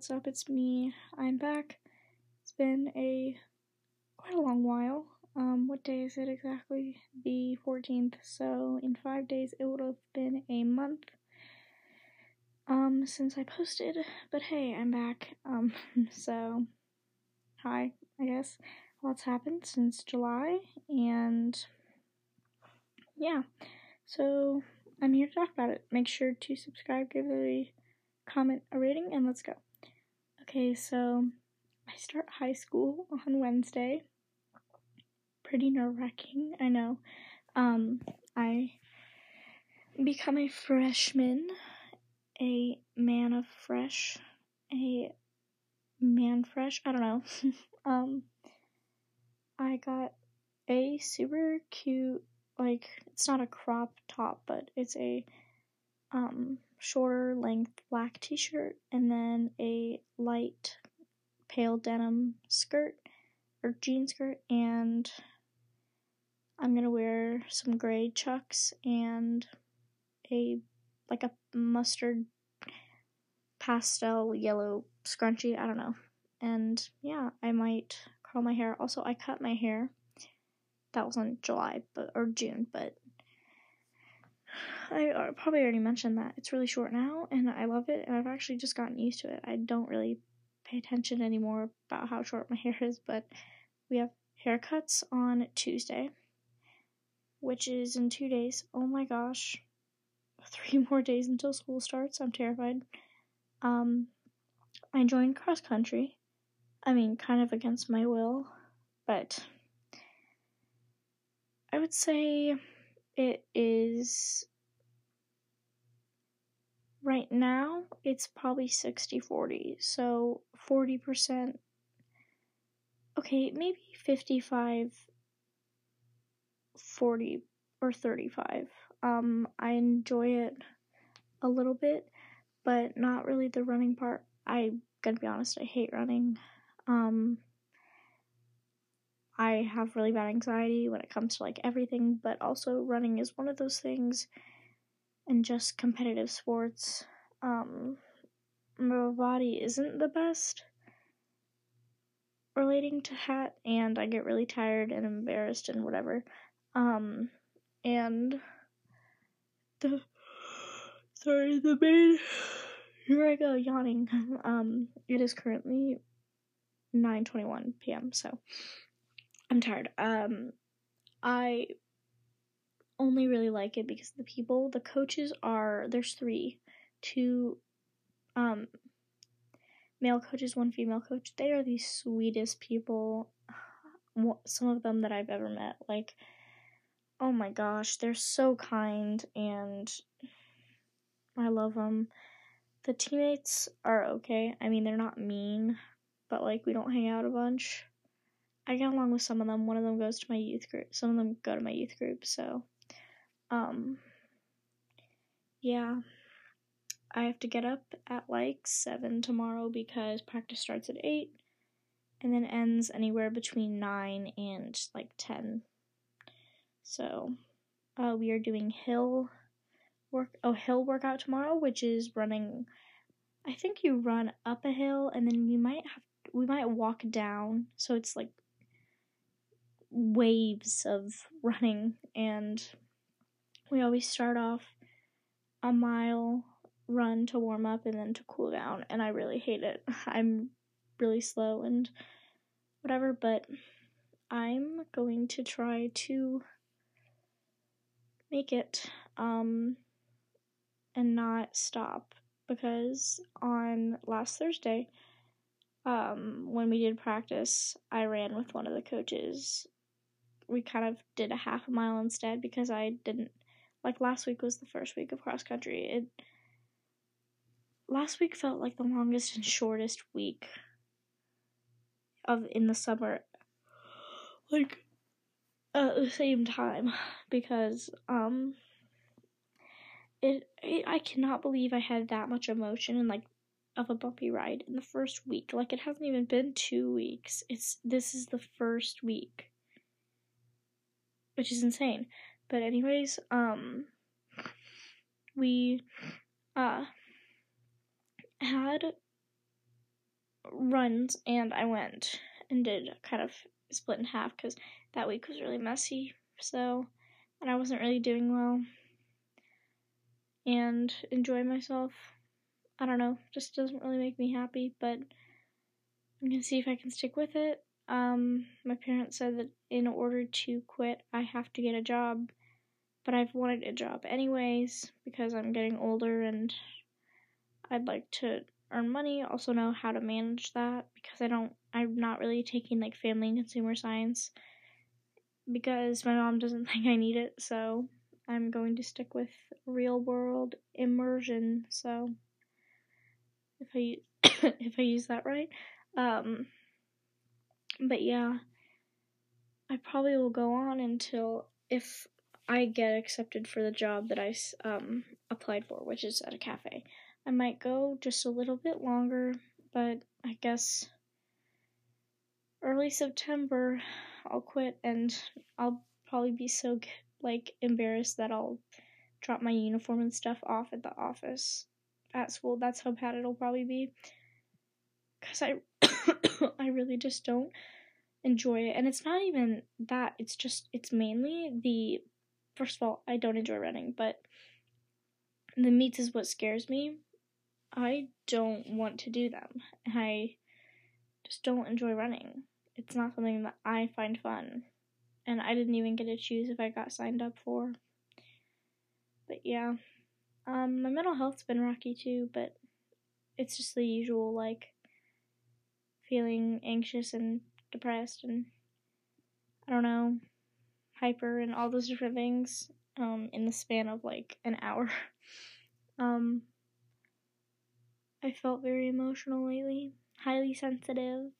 what's up? It's me. I'm back. It's been a quite a long while. Um, what day is it exactly? The 14th. So in five days, it would have been a month. Um, since I posted. But hey, I'm back. Um, so hi, I guess. Lots happened since July, and yeah. So I'm here to talk about it. Make sure to subscribe, give a comment, a rating, and let's go. Okay, so I start high school on Wednesday. Pretty nerve wracking, I know. Um, I become a freshman, a man of fresh, a man fresh, I don't know. um, I got a super cute, like, it's not a crop top, but it's a, um, shorter length black t shirt and then a light pale denim skirt or jean skirt and I'm gonna wear some gray chucks and a like a mustard pastel yellow scrunchie, I don't know. And yeah, I might curl my hair. Also I cut my hair. That was in July but or June, but I probably already mentioned that it's really short now, and I love it, and I've actually just gotten used to it. I don't really pay attention anymore about how short my hair is, but we have haircuts on Tuesday, which is in two days. Oh my gosh, three more days until school starts. I'm terrified. Um, I joined cross country. I mean, kind of against my will, but I would say it is right now it's probably 60 40 so 40% okay maybe 55 40 or 35 um i enjoy it a little bit but not really the running part. I gotta be honest i hate running. Um i have really bad anxiety when it comes to like everything but also running is one of those things and just competitive sports, um, my body isn't the best relating to hat, and I get really tired and embarrassed and whatever. Um, and the sorry, the main here I go yawning. Um, it is currently 9:21 p.m. So I'm tired. Um, I only really like it because the people, the coaches are there's three, two um male coaches, one female coach. They are the sweetest people. Some of them that I've ever met. Like, oh my gosh, they're so kind and I love them. The teammates are okay. I mean, they're not mean, but like we don't hang out a bunch. I get along with some of them. One of them goes to my youth group. Some of them go to my youth group, so um, yeah, I have to get up at like 7 tomorrow because practice starts at 8 and then ends anywhere between 9 and like 10. So, uh, we are doing hill work, oh, hill workout tomorrow, which is running. I think you run up a hill and then we might have, we might walk down. So it's like waves of running and we always start off a mile run to warm up and then to cool down, and I really hate it. I'm really slow and whatever, but I'm going to try to make it um and not stop because on last Thursday um when we did practice I ran with one of the coaches we kind of did a half a mile instead because I didn't like last week was the first week of cross country. It last week felt like the longest and shortest week of in the summer. Like at the same time because um it, it I cannot believe I had that much emotion and like of a bumpy ride in the first week. Like it hasn't even been 2 weeks. It's this is the first week. Which is insane. But anyways, um we uh had runs, and I went and did kind of split in half because that week was really messy. So, and I wasn't really doing well and enjoy myself. I don't know, just doesn't really make me happy, but I'm gonna see if I can stick with it. Um, my parents said that in order to quit, I have to get a job, but I've wanted a job anyways because I'm getting older and I'd like to earn money, also know how to manage that because I don't, I'm not really taking like family and consumer science because my mom doesn't think I need it, so I'm going to stick with real world immersion. So if I if I use that right, um, but yeah, I probably will go on until if I get accepted for the job that I um applied for, which is at a cafe. I might go just a little bit longer, but I guess early September I'll quit and I'll probably be so like embarrassed that I'll drop my uniform and stuff off at the office at school. That's how bad it'll probably be. Cause I I really just don't enjoy it. And it's not even that. It's just it's mainly the first of all, I don't enjoy running, but the meets is what scares me. I don't want to do them. I just don't enjoy running. It's not something that I find fun and I didn't even get to choose if I got signed up for. But yeah, um, my mental health's been rocky too, but it's just the usual like feeling anxious and depressed and I don't know, hyper and all those different things um, in the span of like an hour. um, I felt very emotional lately, highly sensitive,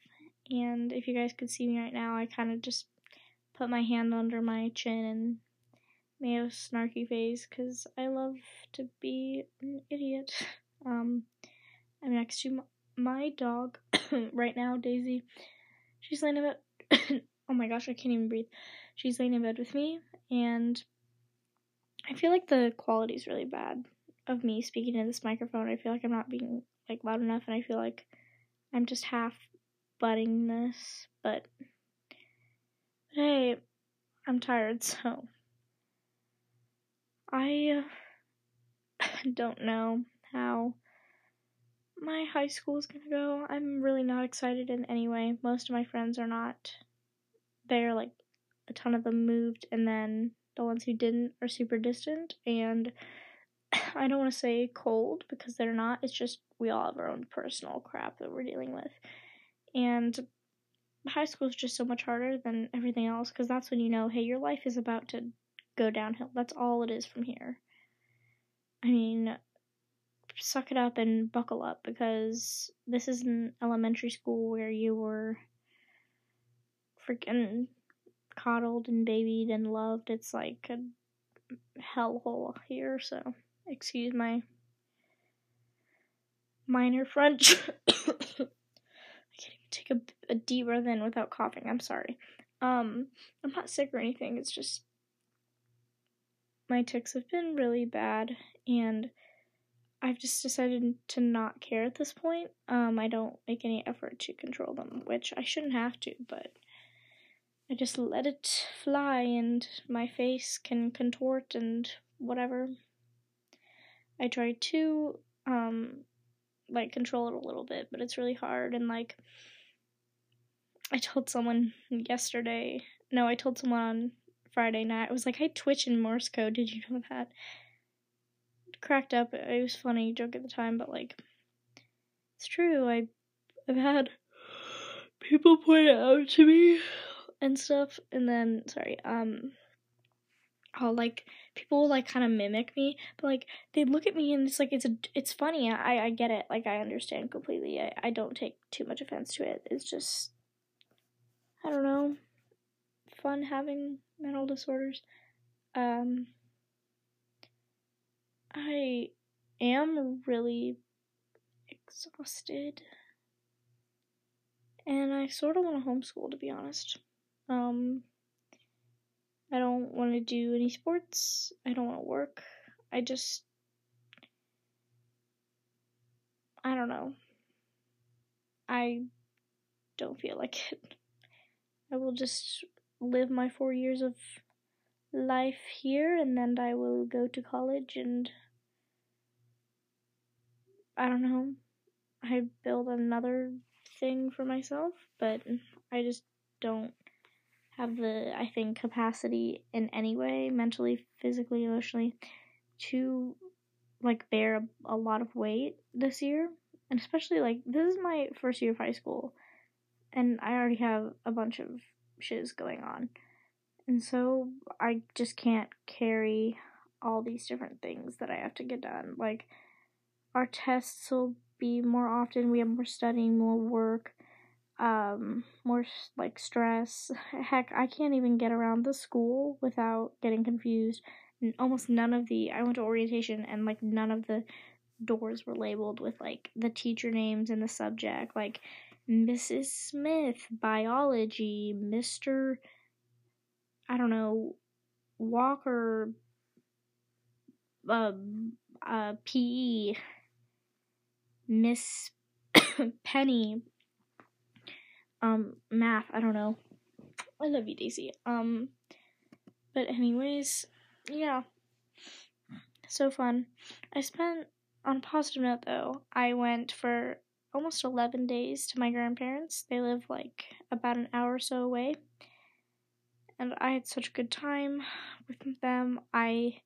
and if you guys could see me right now, I kind of just put my hand under my chin and made a snarky face because I love to be an idiot. Um, I'm next to my dog right now, Daisy. She's laying in bed. oh my gosh, I can't even breathe. She's laying in bed with me, and I feel like the quality is really bad of me speaking in this microphone. I feel like I'm not being like loud enough, and I feel like I'm just half butting this, but hey, I'm tired, so I don't know how my high school is gonna go. I'm really not excited in any way. Most of my friends are not. They're like a ton of them moved, and then the ones who didn't are super distant. And I don't want to say cold because they're not. It's just we all have our own personal crap that we're dealing with. And high school is just so much harder than everything else because that's when you know, hey, your life is about to go downhill. That's all it is from here. I mean, suck it up and buckle up because this isn't elementary school where you were freaking coddled and babied and loved. It's like a hellhole here, so excuse my minor French. I can't even take a, a deep breath in without coughing. I'm sorry. Um, I'm not sick or anything. It's just my tics have been really bad, and I've just decided to not care at this point. Um, I don't make any effort to control them, which I shouldn't have to, but I just let it fly, and my face can contort and whatever. I try to um like control it a little bit, but it's really hard and like I told someone yesterday. No, I told someone on Friday night. I was like, I Twitch in Morse code. Did you know that? Cracked up. It was funny joke at the time, but like, it's true. I, I've had people point it out to me and stuff, and then sorry, um, I'll like people will like kind of mimic me, but like they look at me and it's like it's a it's funny. I I get it. Like I understand completely. I I don't take too much offense to it. It's just I don't know, fun having mental disorders. Um, I am really exhausted. And I sort of want to homeschool, to be honest. Um, I don't want to do any sports. I don't want to work. I just. I don't know. I don't feel like it. I will just live my four years of life here and then I will go to college and I don't know. I build another thing for myself, but I just don't have the I think capacity in any way, mentally, physically, emotionally, to like bear a, lot of weight this year. And especially like this is my first year of high school and I already have a bunch of shiz going on. And so I just can't carry all these different things that I have to get done. Like our tests will be more often. We have more studying, more work, um, more like stress. Heck, I can't even get around the school without getting confused. And almost none of the I went to orientation and like none of the doors were labeled with like the teacher names and the subject, like Mrs. Smith, biology, Mr. I don't know, Walker, uh, uh, PE, Miss Penny, um, math, I don't know. I love you, Daisy. Um, but anyways, yeah. So fun. I spent, on a positive note though, I went for almost 11 days to my grandparents. They live like about an hour or so away. And I had such a good time with them. I,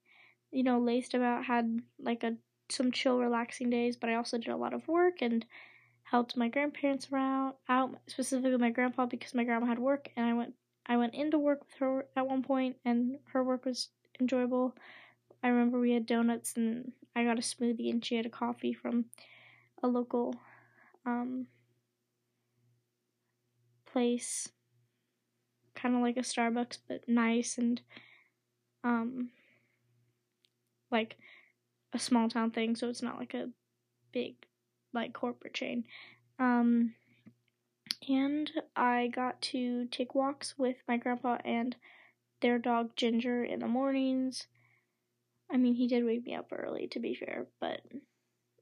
you know, laced about, had like a some chill, relaxing days, but I also did a lot of work and helped my grandparents around out specifically my grandpa because my grandma had work and I went I went into work with her at one point and her work was enjoyable. I remember we had donuts and I got a smoothie and she had a coffee from a local um place kind of like a Starbucks but nice and um like a small town thing, so it's not like a big like corporate chain. Um, and I got to take walks with my grandpa and their dog Ginger in the mornings. I mean, he did wake me up early to be fair, but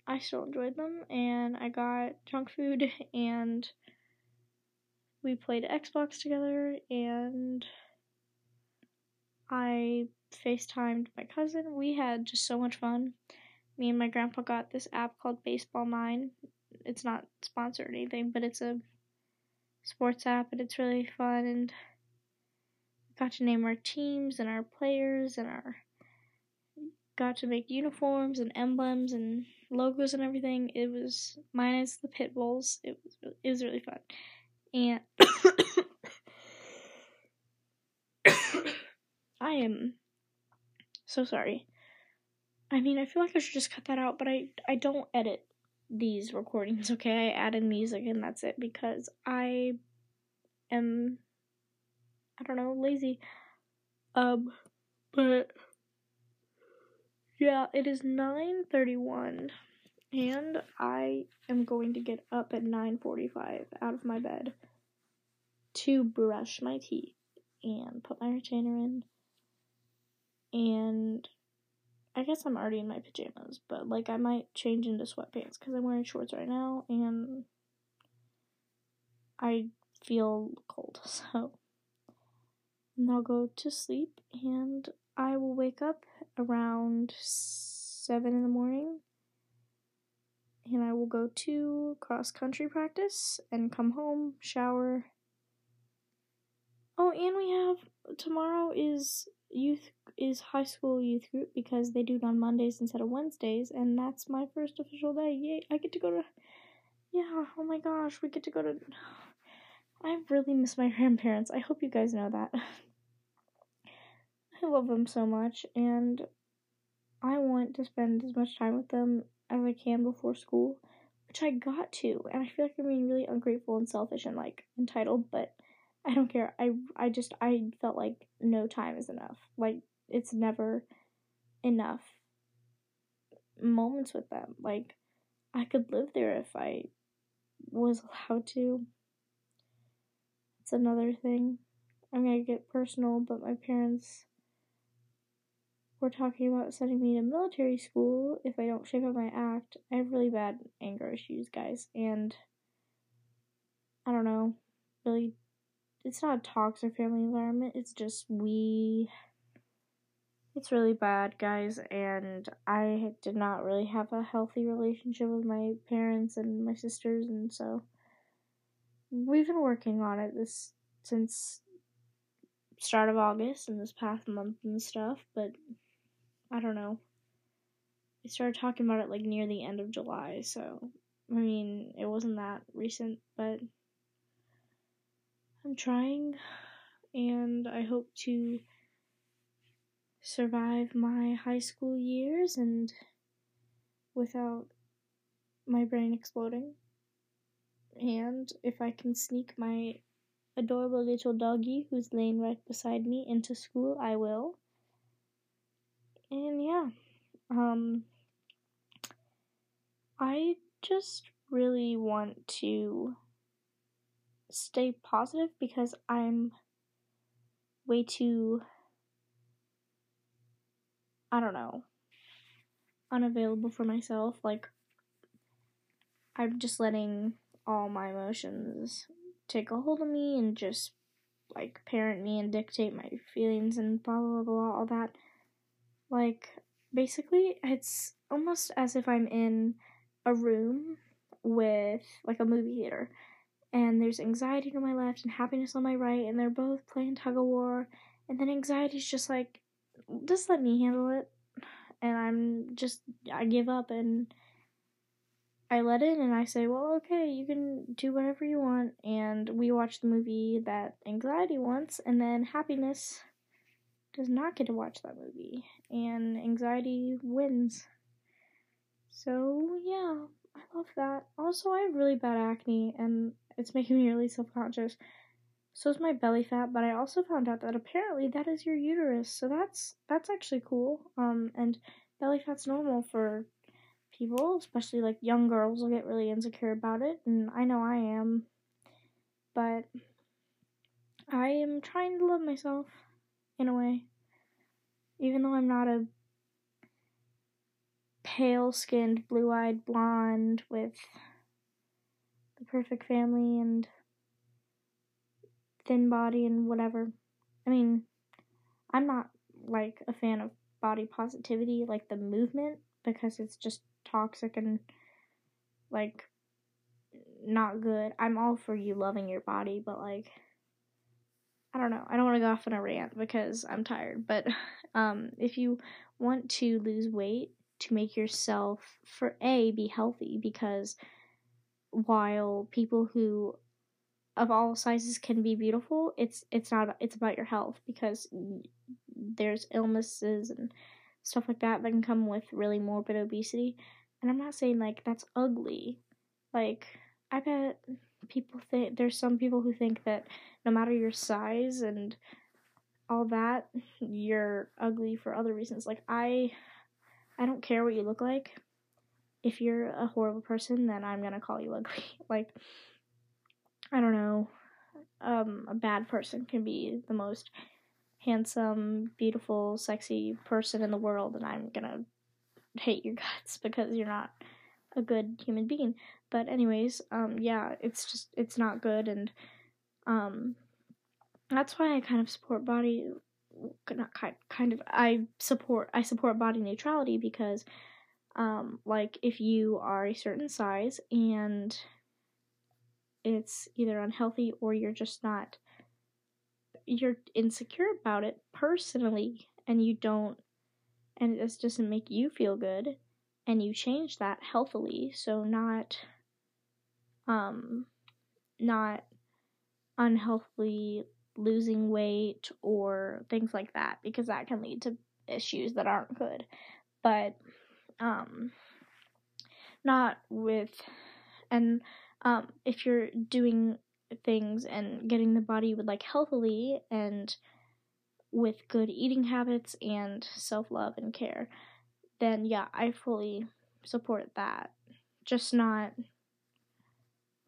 I still enjoyed them and I got junk food and we played Xbox together and I FaceTimed my cousin. We had just so much fun. Me and my grandpa got this app called Baseball Nine. It's not sponsored or anything, but it's a sports app and it's really fun and got to name our teams and our players and our got to make uniforms and emblems and logos and everything. It was minus the pit bulls. It was it was really fun. And I am so sorry. I mean, I feel like I should just cut that out, but I I don't edit these recordings, okay? I add in music and that's it because I am I don't know, lazy. Um but yeah, it is 9:31 and I am going to get up at 9:45 out of my bed to brush my teeth and put my retainer in and I guess I'm already in my pajamas, but like I might change into sweatpants because I'm wearing shorts right now and I feel cold. So, and I'll go to sleep and I will wake up around seven in the morning and I will go to cross country practice and come home, shower. Oh, and we have tomorrow is youth is high school youth group because they do it on Mondays instead of Wednesdays, and that's my first official day. Yay! I get to go to. Yeah, oh my gosh, we get to go to. I really miss my grandparents. I hope you guys know that. I love them so much, and I want to spend as much time with them I can before school, which I got to, and I feel like I'm being really ungrateful and selfish and like entitled, but I don't care. I I just I felt like no time is enough. Like it's never enough moments with them. Like I could live there if I was allowed to. It's another thing. I'm gonna get personal, but my parents were talking about sending me to military school if I don't shape up my act. I have really bad anger issues, guys, and I don't know, really, it's not a toxic family environment. It's just we. It's really bad, guys, and I did not really have a healthy relationship with my parents and my sisters, and so we've been working on it this since start of August and this past month and stuff, but I don't know. I started talking about it like near the end of July, so I mean, it wasn't that recent, but I'm trying and I hope to survive my high school years and without my brain exploding. And if I can sneak my adorable little doggy who's laying right beside me into school, I will. And yeah, um, I just really want to stay positive because I'm way too, I don't know, unavailable for myself. Like, I'm just letting all my emotions take a hold of me and just like parent me and dictate my feelings and blah blah blah all that. Like basically it's almost as if I'm in a room with like a movie theater. And there's anxiety to my left and happiness on my right and they're both playing tug of war. And then anxiety's just like just let me handle it. And I'm just I give up and I let in and I say, well, okay, you can do whatever you want. And we watch the movie that anxiety wants, and then happiness does not get to watch that movie. And anxiety wins. So, yeah, I love that. Also, I have really bad acne, and it's making me really self conscious. So is my belly fat, but I also found out that apparently that is your uterus. So that's that's actually cool. Um, and belly fat's normal for people, especially like young girls, will get really insecure about it, and I know I am. But I am trying to love myself in a way. Even though I'm not a pale skinned, blue eyed blonde with the perfect family and thin body and whatever. I mean, I'm not like a fan of body positivity, like the movement, because it's just toxic and like not good. I'm all for you loving your body, but like I don't know. I don't want to go off on a rant because I'm tired, but um if you want to lose weight to make yourself for A be healthy because while people who of all sizes can be beautiful, it's it's not it's about your health because there's illnesses and stuff like that that can come with really morbid obesity and I'm not saying like that's ugly. Like I bet people think there's some people who think that no matter your size and all that, you're ugly for other reasons. Like I I don't care what you look like. If you're a horrible person, then I'm going to call you ugly. like I don't know. Um a bad person can be the most handsome, beautiful, sexy person in the world and I'm to hate your guts because you're not a good human being. But anyways, um yeah, it's just it's not good and um that's why I kind of support body not kind kind of I support I support body neutrality because um like if you are a certain size and it's either unhealthy or you're just not you're insecure about it personally and you don't and this doesn't make you feel good and you change that healthily so not um not unhealthily losing weight or things like that because that can lead to issues that aren't good but um not with and um if you're doing things and getting the body would like healthily and with good eating habits and self love and care, then yeah, I fully support that. Just not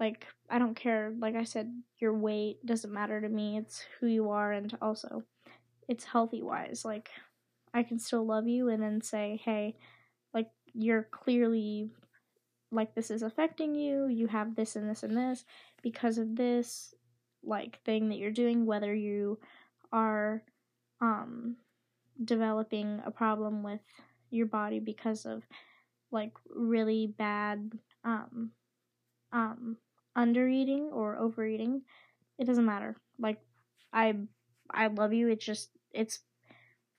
like I don't care, like I said, your weight doesn't matter to me. It's who you are and also it's healthy wise. Like I can still love you and then say, "Hey, like you're clearly like this is affecting you. You have this and this and this because of this like thing that you're doing whether you are um developing a problem with your body because of like really bad um um undereating or overeating it doesn't matter. Like i i love you. It's just it's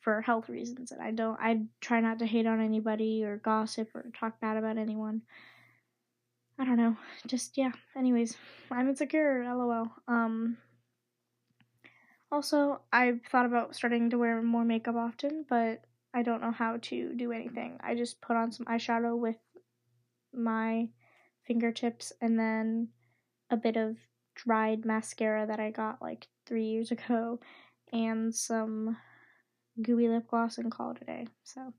for health reasons and i don't i try not to hate on anybody or gossip or talk bad about anyone. I don't know. Just yeah. Anyways i'm insecure. Lol. Um also i've thought about starting to wear more makeup often but I don't know how to do anything. I just put on some eyeshadow with my fingertips and then a bit of dried mascara that I got like three years ago and some gooey lip gloss and call it a day. So,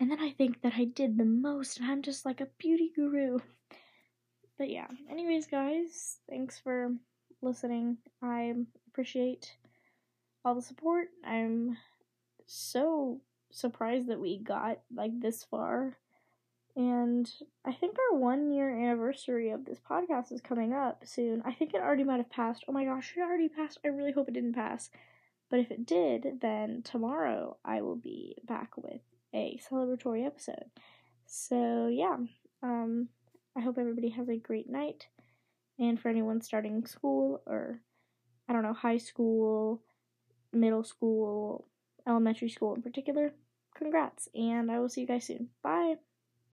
and then I think that I did the most and I'm just like a beauty guru. But yeah, anyways, guys, thanks for listening. I appreciate all the support. I'm so surprised that we got like this far. And I think our one year anniversary of this podcast is coming up soon. I think it already might have passed. Oh my gosh, it already passed. I really hope it didn't pass. But if it did, then tomorrow I will be back with a celebratory episode. So yeah, um, I hope everybody has a great night. And for anyone starting school or I don't know, high school, middle school, elementary school in particular, congrats, and I will see you guys soon. Bye.